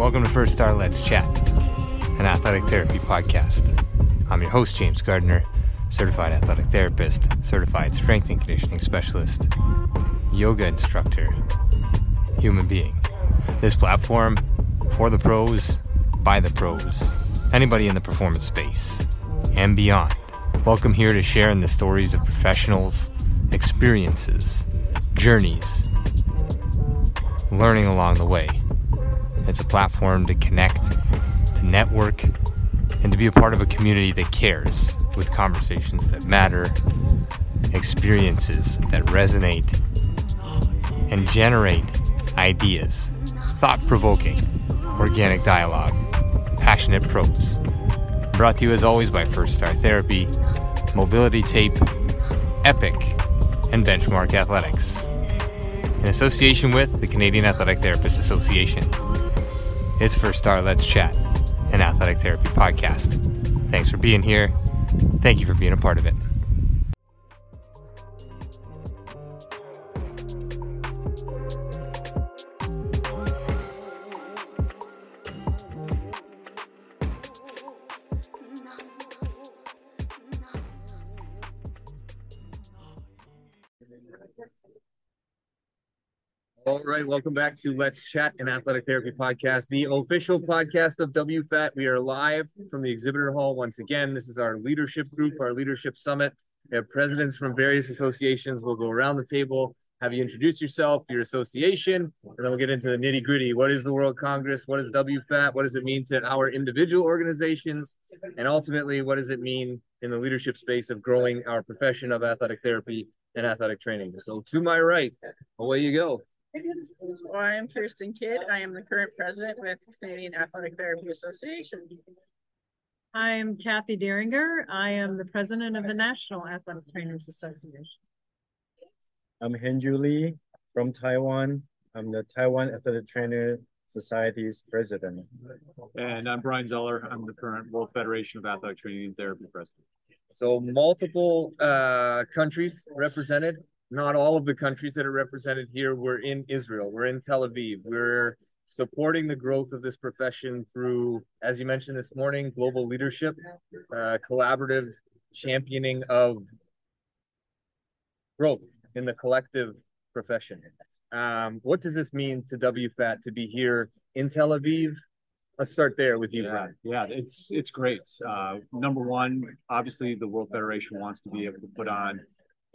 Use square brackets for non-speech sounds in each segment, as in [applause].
Welcome to First Star Let's Chat, an athletic therapy podcast. I'm your host, James Gardner, certified athletic therapist, certified strength and conditioning specialist, yoga instructor, human being. This platform, for the pros, by the pros, anybody in the performance space, and beyond. Welcome here to share in the stories of professionals, experiences, journeys, learning along the way. It's a platform to connect, to network, and to be a part of a community that cares with conversations that matter, experiences that resonate, and generate ideas, thought provoking, organic dialogue, passionate prose. Brought to you as always by First Star Therapy, Mobility Tape, Epic, and Benchmark Athletics. In association with the Canadian Athletic Therapists Association. It's First Star Let's Chat, an athletic therapy podcast. Thanks for being here. Thank you for being a part of it. All right, welcome back to Let's Chat, an athletic therapy podcast, the official podcast of WFATT. We are live from the exhibitor hall once again. This is our leadership group, our leadership summit. We have presidents from various associations. We'll go around the table, have you introduce yourself, your association, and then we'll get into the nitty gritty. What is the World Congress? What is WFATT? What does it mean to our individual organizations? And ultimately, what does it mean in the leadership space of growing our profession of athletic therapy and athletic training? So, to my right, away you go. Well, I am Kirsten Kidd. I am the current president with Canadian Athletic Therapy Association. I'm Kathy Dieringer. I am the president of the National Athletic Trainers Association. I'm Heng-Ju Lee from Taiwan. I'm the Taiwan Athletic Trainer Society's president. And I'm Brian Zeller. I'm the current World Federation of Athletic Training and Therapy president. So multiple uh, countries represented. Not all of the countries that are represented here. We're in Israel. We're in Tel Aviv. We're supporting the growth of this profession through, as you mentioned this morning, global leadership, uh, collaborative championing of growth in the collective profession. Um, what does this mean to WFATT to be here in Tel Aviv? Let's start there with you, Yeah, yeah, it's it's great. Uh, number one, obviously, the World Federation wants to be able to put on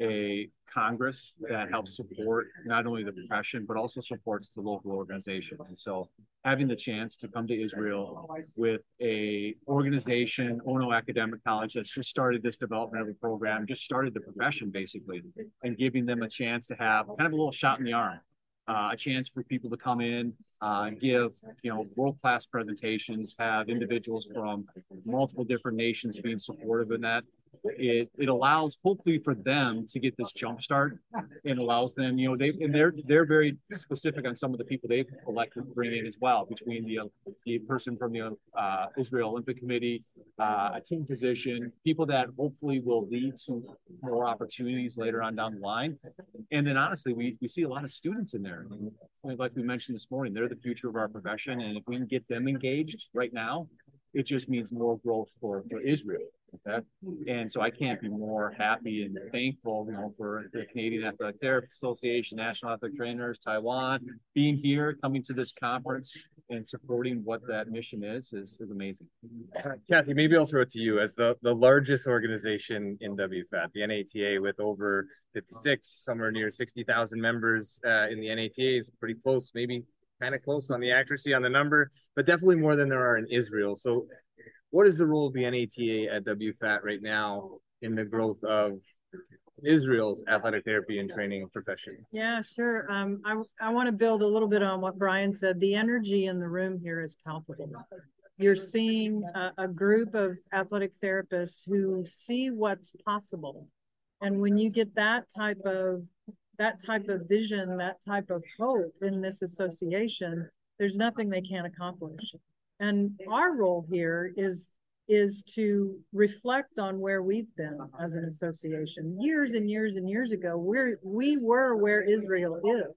a congress that helps support not only the profession but also supports the local organization. And so, having the chance to come to Israel with a organization, Ono Academic College, that's just started this development of a program, just started the profession basically, and giving them a chance to have kind of a little shot in the arm. Uh, a chance for people to come in, uh, give you know world class presentations, have individuals from multiple different nations being supportive in that. It it allows hopefully for them to get this jump start and allows them you know they and they're they're very specific on some of the people they've elected to bring in as well between the the person from the uh, Israel Olympic Committee, uh, a team position, people that hopefully will lead to more opportunities later on down the line. And then honestly, we, we see a lot of students in there. Like we mentioned this morning, they're the future of our profession. And if we can get them engaged right now, it just means more growth for, for Israel. Okay? And so I can't be more happy and thankful, you know, for the Canadian Athletic Therapy Association, National Athletic Trainers, Taiwan, being here, coming to this conference and supporting what that mission is, is, is amazing. Kathy, maybe I'll throw it to you as the, the largest organization in WFATT, the NATA, with over 56, somewhere near 60,000 members uh, in the NATA is pretty close, maybe kind of close on the accuracy on the number, but definitely more than there are in Israel. So, what is the role of the NATA at WFATT right now in the growth of Israel's athletic therapy and training profession? Yeah, sure. Um, I, I want to build a little bit on what Brian said. The energy in the room here is palpable. You're seeing a, a group of athletic therapists who see what's possible. And when you get that type of that type of vision, that type of hope in this association, there's nothing they can't accomplish. And our role here is is to reflect on where we've been as an association. Years and years and years ago, we're we were where Israel is.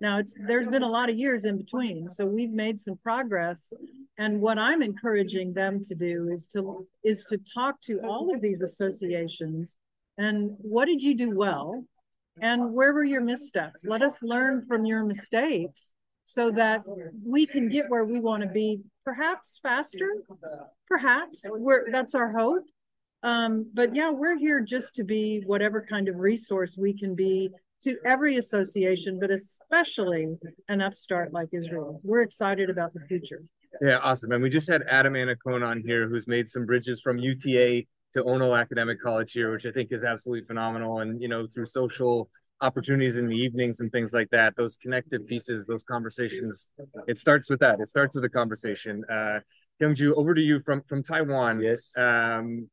Now it's there's been a lot of years in between, so we've made some progress. And what I'm encouraging them to do is to is to talk to all of these associations and what did you do well? And where were your missteps? Let us learn from your mistakes so that we can get where we want to be perhaps faster perhaps we're that's our hope. Um, but yeah we're here just to be whatever kind of resource we can be to every association but especially an upstart like israel. We're excited about the future. Yeah awesome. And we just had adam Annaccone on here who's made some bridges from uta to ono academic college here which i think is absolutely phenomenal. And you know through social opportunities in the evenings and things like that those connected pieces those conversations it starts with that it starts with a conversation uh Heng-Ju, over to you from from Taiwan. Yes. Um,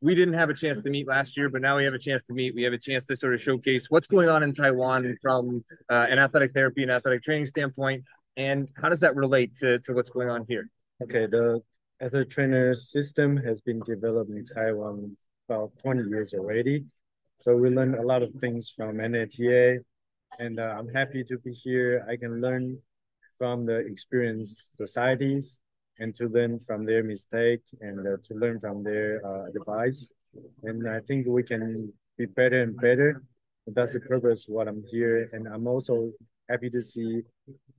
we didn't have a chance to meet last year, but now we have a chance to meet. We have a chance to sort of showcase what's going on in Taiwan from uh, an athletic therapy and athletic training standpoint, and how does that relate to to what's going on here? Okay, the athletic trainer system has been developed in Taiwan about 20 years already. So we learned a lot of things from NATA, and uh, I'm happy to be here. I can learn from the experienced societies and to learn from their mistake and uh, to learn from their uh, advice. And I think we can be better and better. That's the purpose what I'm here. And I'm also happy to see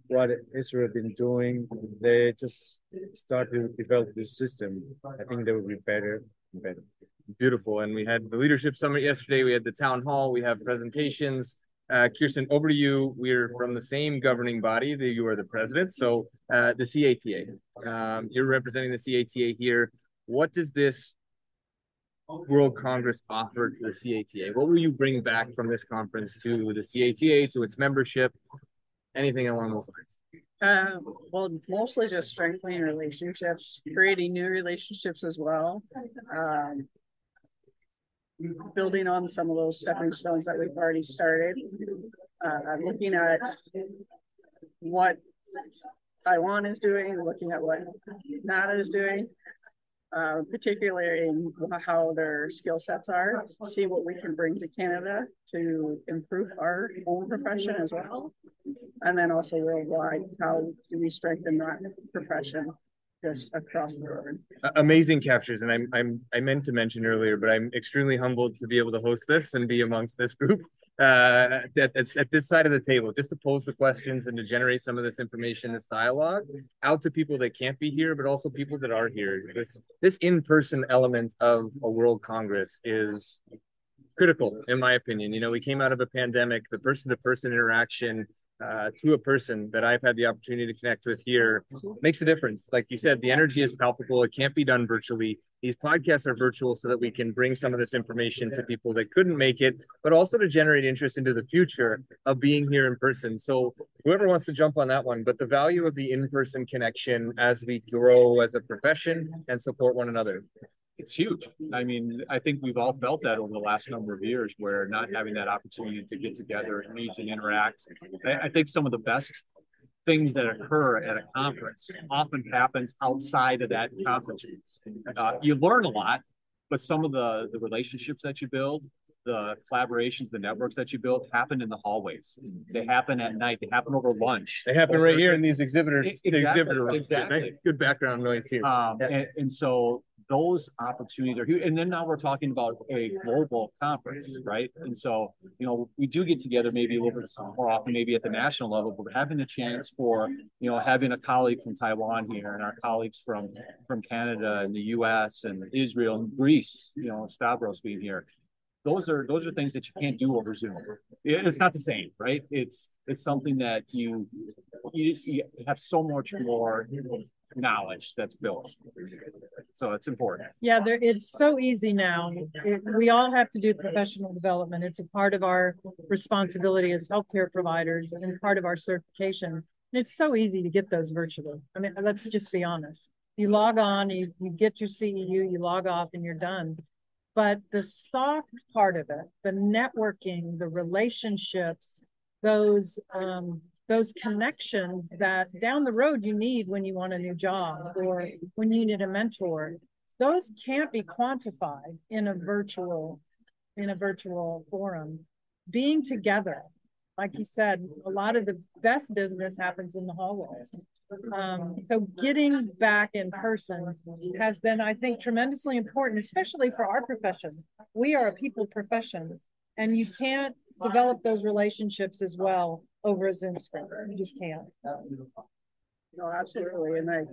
what Israel been doing. They just start to develop this system. I think they will be better and better. Beautiful. And we had the leadership summit yesterday. We had the town hall. We have presentations. Uh, Kirsten, over to you. We're from the same governing body. that you are the president. So uh, the CATA. Um, you're representing the CATA here. What does this World Congress offer to the CATA? What will you bring back from this conference to the CATA, to its membership? Anything along those lines? Uh, well, mostly just strengthening relationships, creating new relationships as well. Um, building on some of those stepping stones that we've already started. Uh, looking at what Taiwan is doing, looking at what NATA is doing, uh, particularly in how their skill sets are, see what we can bring to Canada to improve our own profession as well. And then also worldwide, how do we strengthen that profession just across the board. Amazing captures, and I'm I'm I meant to mention earlier, but I'm extremely humbled to be able to host this and be amongst this group uh, that's at this side of the table, just to pose the questions and to generate some of this information, this dialogue out to people that can't be here, but also people that are here. This this in person element of a World Congress is critical, in my opinion. You know, we came out of a pandemic, the person to person interaction uh, to a person that I've had the opportunity to connect with here makes a difference. Like you said, the energy is palpable. It can't be done virtually. These podcasts are virtual so that we can bring some of this information to people that couldn't make it, but also to generate interest into the future of being here in person. So whoever wants to jump on that one, but the value of the in-person connection as we grow as a profession and support one another it's huge. I mean, I think we've all felt that over the last number of years, where not having that opportunity to get together and meet and interact. I, think some of the best things that occur at a conference often happens outside of that conference. Uh, you learn a lot, but some of the the relationships that you build the collaborations, the networks that you build happen in the hallways. They happen at night. They happen over lunch. They happen right here in these exhibitors. Exactly, the exhibitor rooms. Exactly. Good background noise here. Um, yeah. and, and, so those opportunities are huge. And then now we're talking about a global conference, right? And so, you know, we do get together maybe a little bit more often, maybe at the national level, but having a chance for, you know, having a colleague from Taiwan here and our colleagues from from Canada and the US and Israel and Greece, you know, Stavros being here those are those are things that you can't do over Zoom. It's not the same, right? It's it's something that you you just you have so much more knowledge that's built. So it's important. Yeah, there, it's so easy now. It, we all have to do professional development. It's a part of our responsibility as healthcare providers and part of our certification. And it's so easy to get those virtually. I mean, let's just be honest. You log on, you, you get your CEU, you log off, and you're done. But the soft part of it, the networking, the relationships, those um, those connections that down the road you need when you want a new job or when you need a mentor, those can't be quantified in a virtual in a virtual forum. Being together like you said, a lot of the best business happens in the hallways. Um, so getting back in person has been, I think, tremendously important, especially for our profession. We are a people profession, and you can't develop those relationships as well over a Zoom screen. You just can't. No, absolutely. And I,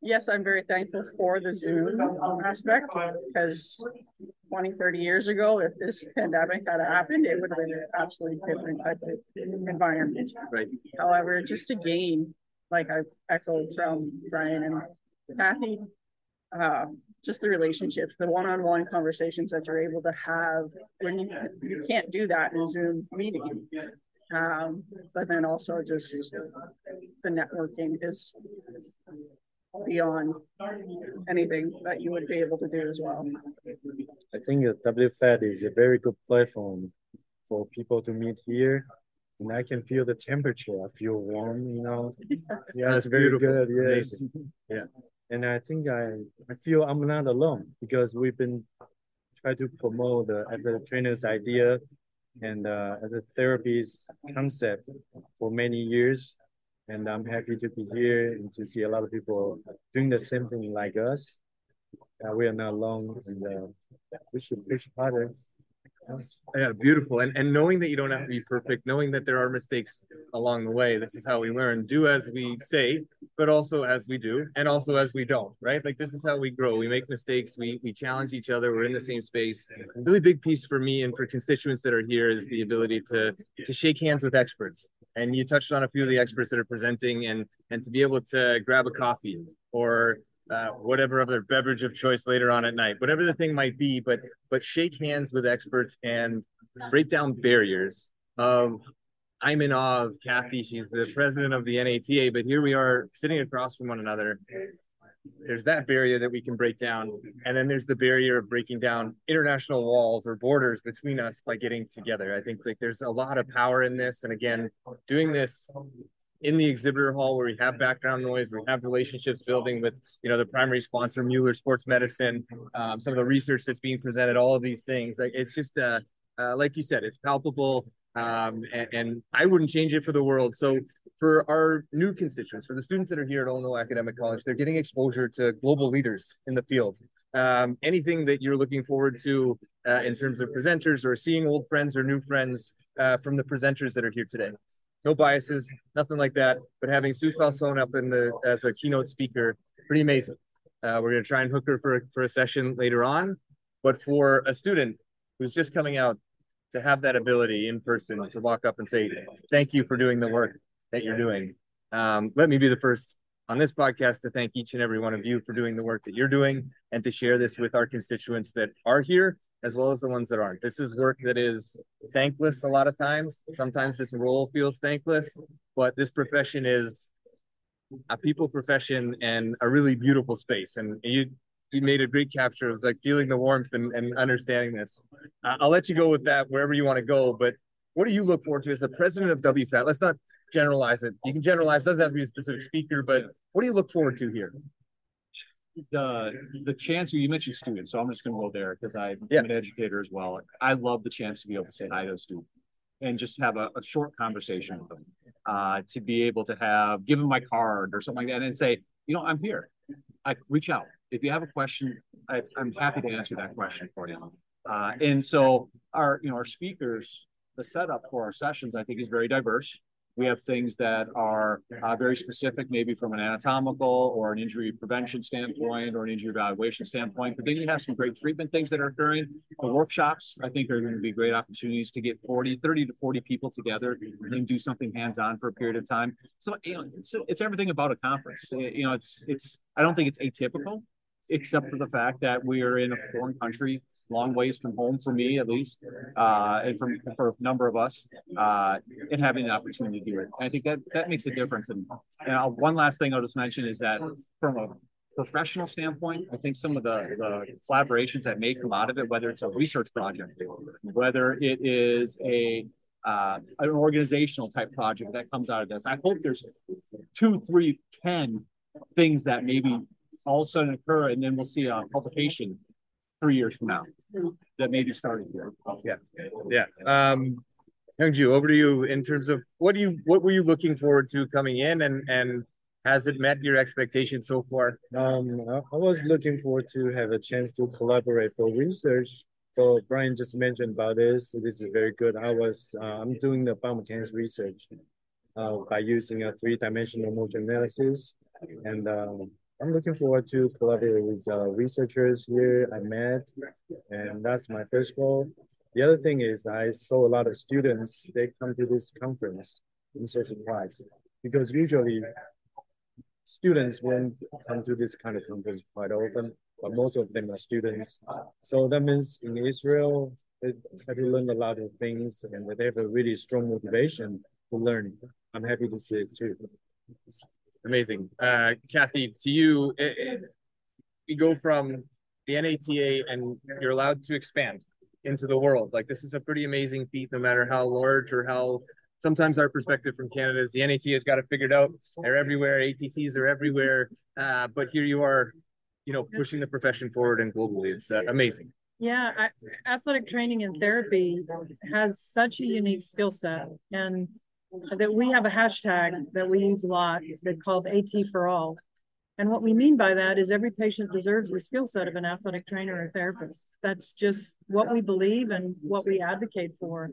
yes, I'm very thankful for the Zoom aspect because 20, 30 years ago, if this pandemic had happened, it would have been an absolutely different type of environment. Right. However, just to gain, like I echoed from Brian and Kathy, uh, just the relationships, the one-on-one conversations that you're able to have when you you can't do that in a Zoom meeting. Um, but then also just the networking is beyond anything that you would be able to do as well. I think the WFATT is a very good platform for people to meet here. And I can feel the temperature. I feel warm, you know. [laughs] Yeah, That's it's very beautiful. good. Yes. Amazing. Yeah. And I think I, I feel I'm not alone because we've been trying to promote the as a trainer's idea and uh, as a therapy's concept for many years. And I'm happy to be here and to see a lot of people doing the same thing like us. Uh, we are not alone, and uh, we should push harder. Yeah, beautiful. And and knowing that you don't have to be perfect, knowing that there are mistakes along the way. This is how we learn. Do as we say, but also as we do, and also as we don't. Right? Like this is how we grow. We make mistakes. We we challenge each other. We're in the same space. Really big piece for me and for constituents that are here is the ability to to shake hands with experts. And you touched on a few of the experts that are presenting, and and to be able to grab a coffee or uh, whatever other beverage of choice later on at night, whatever the thing might be, but but shake hands with experts and break down barriers of I'm in awe of Kathy. She's the president of the NATA, but here we are sitting across from one another. There's that barrier that we can break down. And then there's the barrier of breaking down international walls or borders between us by getting together. I think like there's a lot of power in this. And again, doing this in the exhibitor hall where we have background noise, we have relationships building with, you know, the primary sponsor, Mueller Sports Medicine, um, some of the research that's being presented, all of these things. Like it's just, uh, uh, like you said, it's palpable, um, and, and, I wouldn't change it for the world. So for our new constituents, for the students that are here at Illinois Academic College, they're getting exposure to global leaders in the field. Um, anything that you're looking forward to uh, in terms of presenters or seeing old friends or new friends uh, from the presenters that are here today? No biases, nothing like that. But having Sue Falsone up in the as a keynote speaker, pretty amazing. Uh, we're gonna try and hook her for for a session later on. But for a student who's just coming out to have that ability in person to walk up and say, "Thank you for doing the work that you're doing." Um, let me be the first on this podcast to thank each and every one of you for doing the work that you're doing and to share this with our constituents that are here as well as the ones that aren't. This is work that is thankless a lot of times. Sometimes this role feels thankless, but this profession is a people profession and a really beautiful space. And you you made a great capture of like feeling the warmth and, and understanding this. Uh, I'll let you go with that wherever you want to go. But what do you look forward to as the president of WFATT? Let's not generalize it. You can generalize, doesn't have to be a specific speaker, but what do you look forward to here? The the chance you mentioned students, so I'm just going to go there because I'm Yeah. an educator as well. I love the chance to be able to say hi to a student and just have a, a short conversation with them. Uh, to be able to have give them my card or something like that and say, you know, I'm here. I reach out if you have a question. I, I'm happy to answer that question for you. Uh, and so our you know our speakers, the setup for our sessions, I think, is very diverse. We have things that are uh, very specific, maybe from an anatomical or an injury prevention standpoint or an injury evaluation standpoint. But then you have some great treatment things that are occurring. The workshops, I think, are going to be great opportunities to get 40, 30 to 40 people together and do something hands-on for a period of time. So, you know, it's, it's everything about a conference. You know, it's, it's, I don't think it's atypical, except for the fact that we are in a foreign country long ways from home for me at least, uh, and from for a number of us, uh, and having the opportunity to do it. I think that that makes a difference. And, and one last thing I'll just mention is that from a professional standpoint, I think some of the, the collaborations that may come out of it, whether it's a research project, whether it is a uh, an organizational type project that comes out of this. I hope there's two, three, ten things that maybe all of a sudden occur, and then we'll see a publication three years from now that maybe started here. Yeah. Yeah. Um, Heng-Ju, over to you in terms of what do you what were you looking forward to coming in and and has it met your expectations so far? Um, I, was looking forward to have a chance to collaborate for research. So Brian just mentioned about this. This is very good. I was uh, I'm doing the biomechanics research uh, by using a three-dimensional motion analysis, and um, I'm looking forward to collaborate with uh, researchers here I met, and that's my first goal. The other thing is I saw a lot of students, they come to this conference. I'm so surprised because usually students won't come to this kind of conference quite often, but most of them are students. So that means in Israel, they have to learn a lot of things and they have a really strong motivation to learn. I'm happy to see it too. Amazing. Uh, Kathy, to you, it, it, you go from the NATA and you're allowed to expand into the world. Like this is a pretty amazing feat, no matter how large or how sometimes our perspective from Canada is the NAT has got it figured out. They're everywhere. ATCs are everywhere. Uh, but here you are, you know, pushing the profession forward and globally. It's uh, amazing. Yeah, I, athletic training and therapy has such a unique skill set, and Uh, that we have a hashtag that we use a lot that called AT for all. And what we mean by that is every patient deserves the skill set of an athletic trainer or therapist. That's just what we believe and what we advocate for.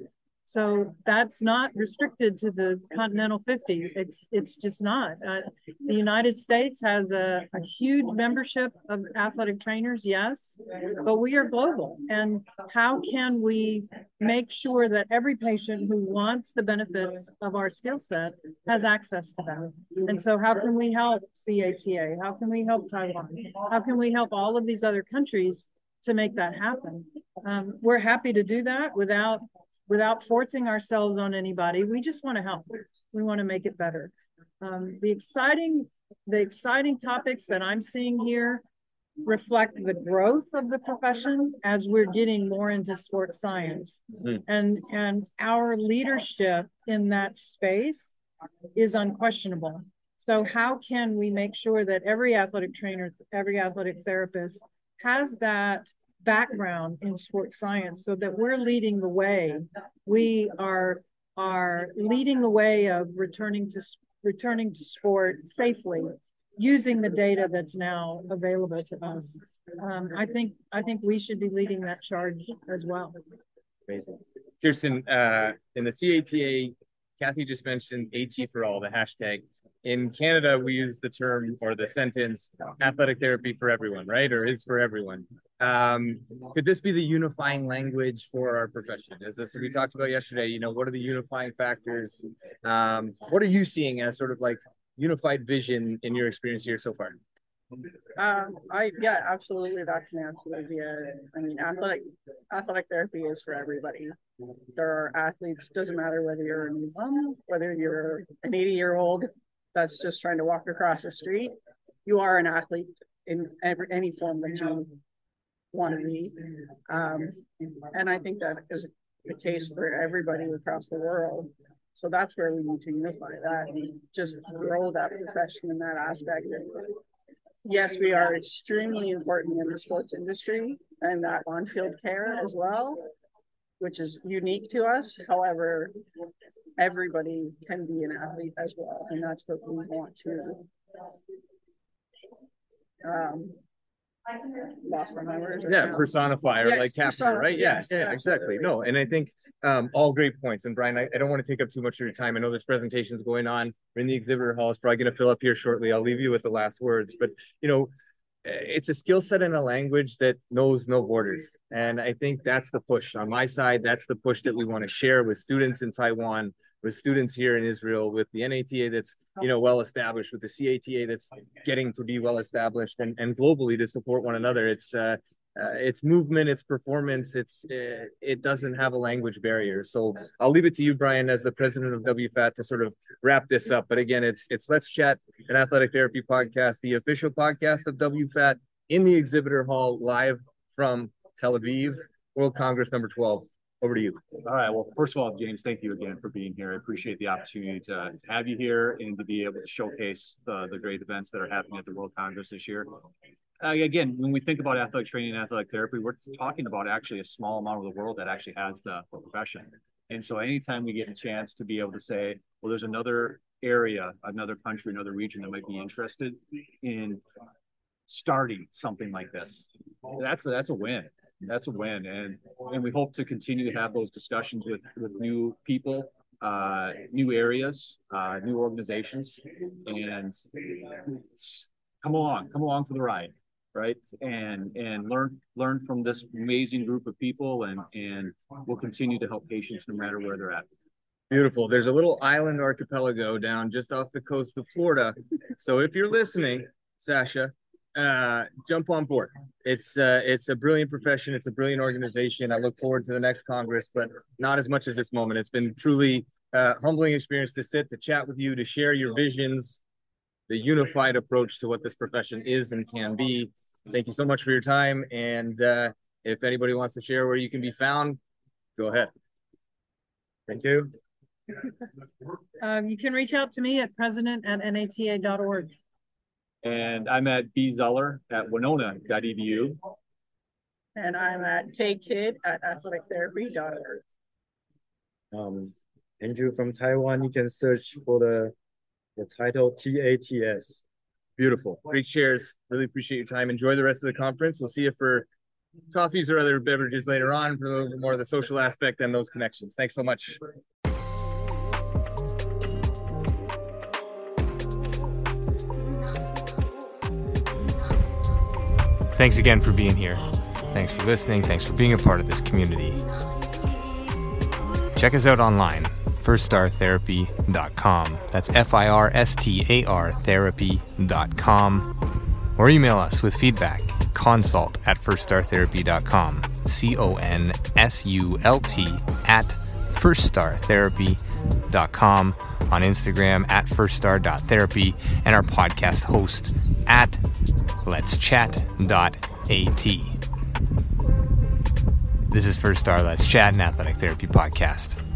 So that's not restricted to the Continental 50. It's it's just not. Uh, the United States has a, a huge membership of athletic trainers, yes, but we are global. And how can we make sure that every patient who wants the benefits of our skill set has access to them? And so, how can we help CATA? How can we help Taiwan? How can we help all of these other countries to make that happen? Um, we're happy to do that without without forcing ourselves on anybody. We just want to help. We want to make it better. Um, the exciting, the exciting topics that I'm seeing here reflect the growth of the profession as we're getting more into sports science, mm. and and our leadership in that space is unquestionable. So how can we make sure that every athletic trainer, every athletic therapist has that background in sports science so that we're leading the way. We are are leading the way of returning to returning to sport safely using the data that's now available to us. Um, I think I think we should be leading that charge as well. Amazing. Kirsten, uh, in the CATA, Kathy just mentioned AT for all, the hashtag in Canada, we use the term or the sentence athletic therapy for everyone, right? Or is for everyone. Um, could this be the unifying language for our profession? As this we talked about yesterday, you know, what are the unifying factors? Um, what are you seeing as sort of like unified vision in your experience here so far? Um, I yeah, absolutely. That's an absolute idea. I mean, athletic athletic therapy is for everybody. There are athletes. Doesn't matter whether you're a mom, whether you're an 80 year old that's just trying to walk across the street. You are an athlete in every, any form that you want to be. Um, and I think that is the case for everybody across the world. So that's where we need to unify that and just grow that profession in that aspect. yes, we are extremely important in the sports industry and that on field care as well, which is unique to us. However, everybody can be an athlete as well, and that's what we want to. Um, lost my words. Yeah, personify or yes, like capture, right? Yes, yeah, yeah, exactly. No, and I think um, all great points. And Brian, I, I don't want to take up too much of your time. I know there's presentations going on. We're in the exhibitor hall. It's probably going to fill up here shortly. I'll leave you with the last words. But you know, it's a skill set and a language that knows no borders. And I think that's the push on my side. That's the push that we want to share with students in Taiwan with students here in Israel, with the NATA that's you know well established, with the CATA that's getting to be well established, and and globally to support one another. It's uh, uh, it's movement, it's performance, it's uh, it doesn't have a language barrier. So I'll leave it to you, Brian, as the president of WFATT, to sort of wrap this up. But again, it's it's Let's Chat, an athletic therapy podcast, the official podcast of WFATT in the exhibitor hall, live from Tel Aviv, World Congress number twelve. Over to you. All right. Well, first of all, James, thank you again for being here. I appreciate the opportunity to, to have you here and to be able to showcase the, the great events that are happening at the World Congress this year. Uh, again, when we think about athletic training and athletic therapy, we're talking about actually a small amount of the world that actually has the, profession. And so anytime we get a chance to be able to say, well, there's another area, another country, another region that might be interested in starting something like this, that's a, that's a win. That's a win, and and we hope to continue to have those discussions with with new people, uh, new areas, uh, new organizations, and come along, come along for the ride right? And and learn learn from this amazing group of people, and and we'll continue to help patients no matter where they're at. Beautiful. There's a little island archipelago down just off the coast of Florida. So if you're listening, Sasha, uh, jump on board. It's uh, it's a brilliant profession. It's a brilliant organization. I look forward to the next Congress, but not as much as this moment. It's been truly uh, humbling experience to sit, to chat with you, to share your visions, the unified approach to what this profession is and can be. Thank you so much for your time. And uh, if anybody wants to share where you can be found, go ahead. Thank you. Um, you can reach out to me at president at nata.org. And I'm at bzeller at winona.edu. And I'm at jkid at athletictherapy.org. Um, Andrew from Taiwan, you can search for the the title TATS. Beautiful. Great shares. Really appreciate your time. Enjoy the rest of the conference. We'll see you for coffees or other beverages later on for a little bit more of the social aspect and those connections. Thanks so much. Thanks again for being here. Thanks for listening. Thanks for being a part of this community. Check us out online firststartherapy.com. That's F I R S T A R therapy.com. Or email us with feedback consult at firststartherapy.com. C O N S U L T at firststartherapy.com. On Instagram at firststar.therapy and our podcast host at let's chat.at. This is First Star Let's Chat, an athletic therapy podcast.